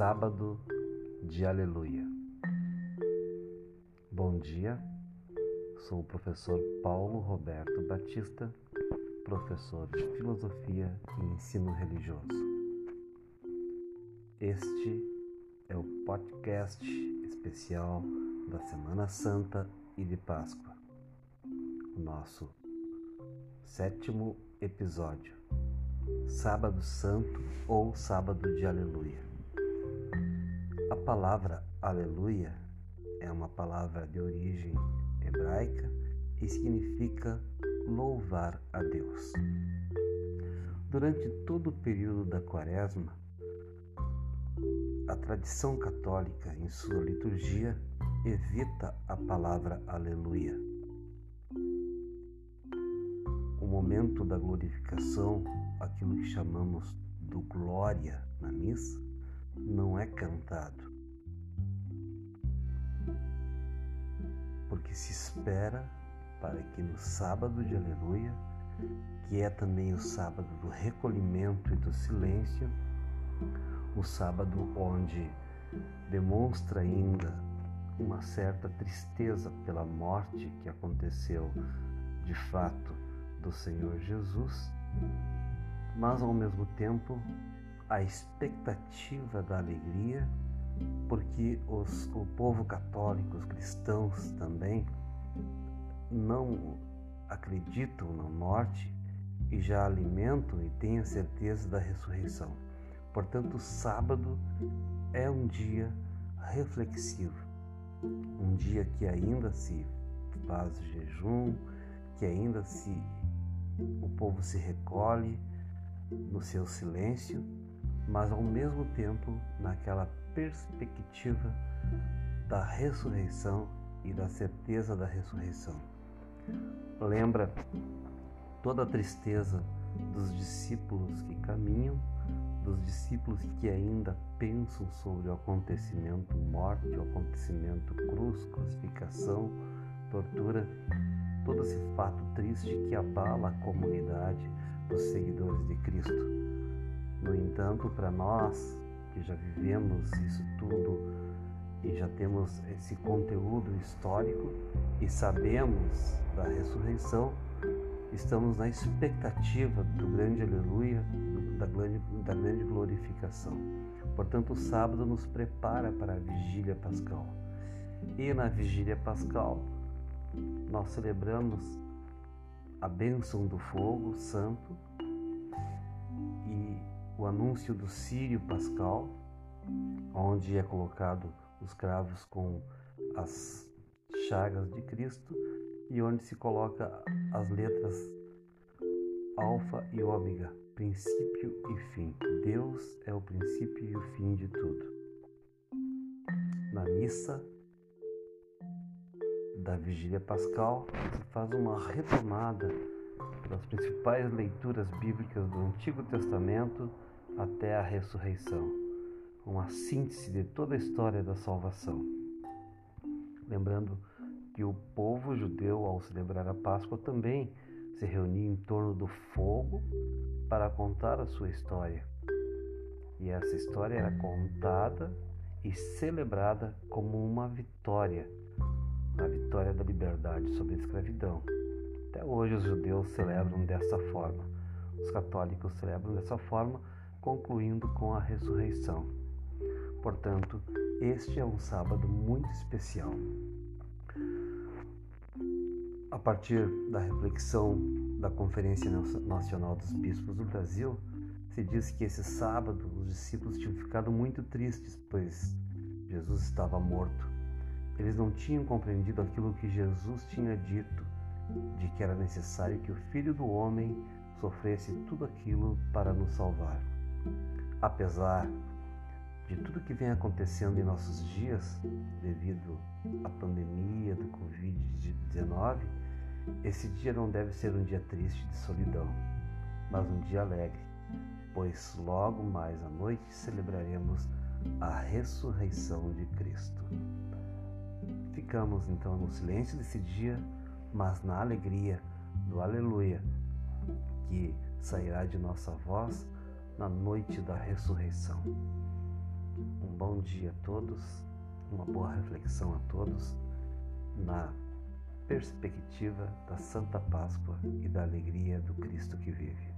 Sábado de Aleluia. Bom dia, sou o professor Paulo Roberto Batista, professor de Filosofia e Ensino Religioso. Este é o podcast especial da Semana Santa e de Páscoa, o nosso sétimo episódio, Sábado Santo ou Sábado de Aleluia. A palavra aleluia é uma palavra de origem hebraica e significa louvar a Deus. Durante todo o período da Quaresma, a tradição católica, em sua liturgia, evita a palavra aleluia. O momento da glorificação, aquilo que chamamos do glória na missa, não é cantado. Porque se espera para que no sábado de Aleluia, que é também o sábado do recolhimento e do silêncio, o sábado onde demonstra ainda uma certa tristeza pela morte que aconteceu de fato do Senhor Jesus, mas ao mesmo tempo a expectativa da alegria, porque os, o povo católico, os cristãos também, não acreditam na morte e já alimentam e têm a certeza da ressurreição. Portanto, o sábado é um dia reflexivo, um dia que ainda se faz jejum, que ainda se o povo se recolhe no seu silêncio mas ao mesmo tempo naquela perspectiva da ressurreição e da certeza da ressurreição. Lembra toda a tristeza dos discípulos que caminham, dos discípulos que ainda pensam sobre o acontecimento morte, o acontecimento cruz, crucificação, tortura, todo esse fato triste que abala a comunidade dos seguidores de Cristo. No entanto, para nós que já vivemos isso tudo e já temos esse conteúdo histórico e sabemos da ressurreição, estamos na expectativa do grande aleluia, da grande, da grande glorificação. Portanto, o sábado nos prepara para a vigília pascal. E na vigília pascal, nós celebramos a bênção do fogo santo o anúncio do Sírio Pascal, onde é colocado os cravos com as chagas de Cristo e onde se coloca as letras alfa e ômega, princípio e fim. Deus é o princípio e o fim de tudo. Na missa da Vigília Pascal se faz uma retomada das principais leituras bíblicas do Antigo Testamento até a ressurreição, uma síntese de toda a história da salvação. Lembrando que o povo judeu, ao celebrar a Páscoa, também se reunia em torno do fogo para contar a sua história. E essa história era contada e celebrada como uma vitória, a vitória da liberdade sobre a escravidão. Até hoje os judeus celebram dessa forma, os católicos celebram dessa forma concluindo com a ressurreição. Portanto, este é um sábado muito especial. A partir da reflexão da Conferência Nacional dos Bispos do Brasil, se diz que esse sábado os discípulos tinham ficado muito tristes, pois Jesus estava morto. Eles não tinham compreendido aquilo que Jesus tinha dito, de que era necessário que o Filho do Homem sofresse tudo aquilo para nos salvar. Apesar de tudo que vem acontecendo em nossos dias devido à pandemia do Covid-19, esse dia não deve ser um dia triste de solidão, mas um dia alegre, pois logo mais à noite celebraremos a ressurreição de Cristo. Ficamos então no silêncio desse dia, mas na alegria do Aleluia, que sairá de nossa voz na noite da ressurreição. um bom dia a todos, uma boa reflexão a todos na perspectiva da Santa Páscoa e da alegria do Cristo que vive.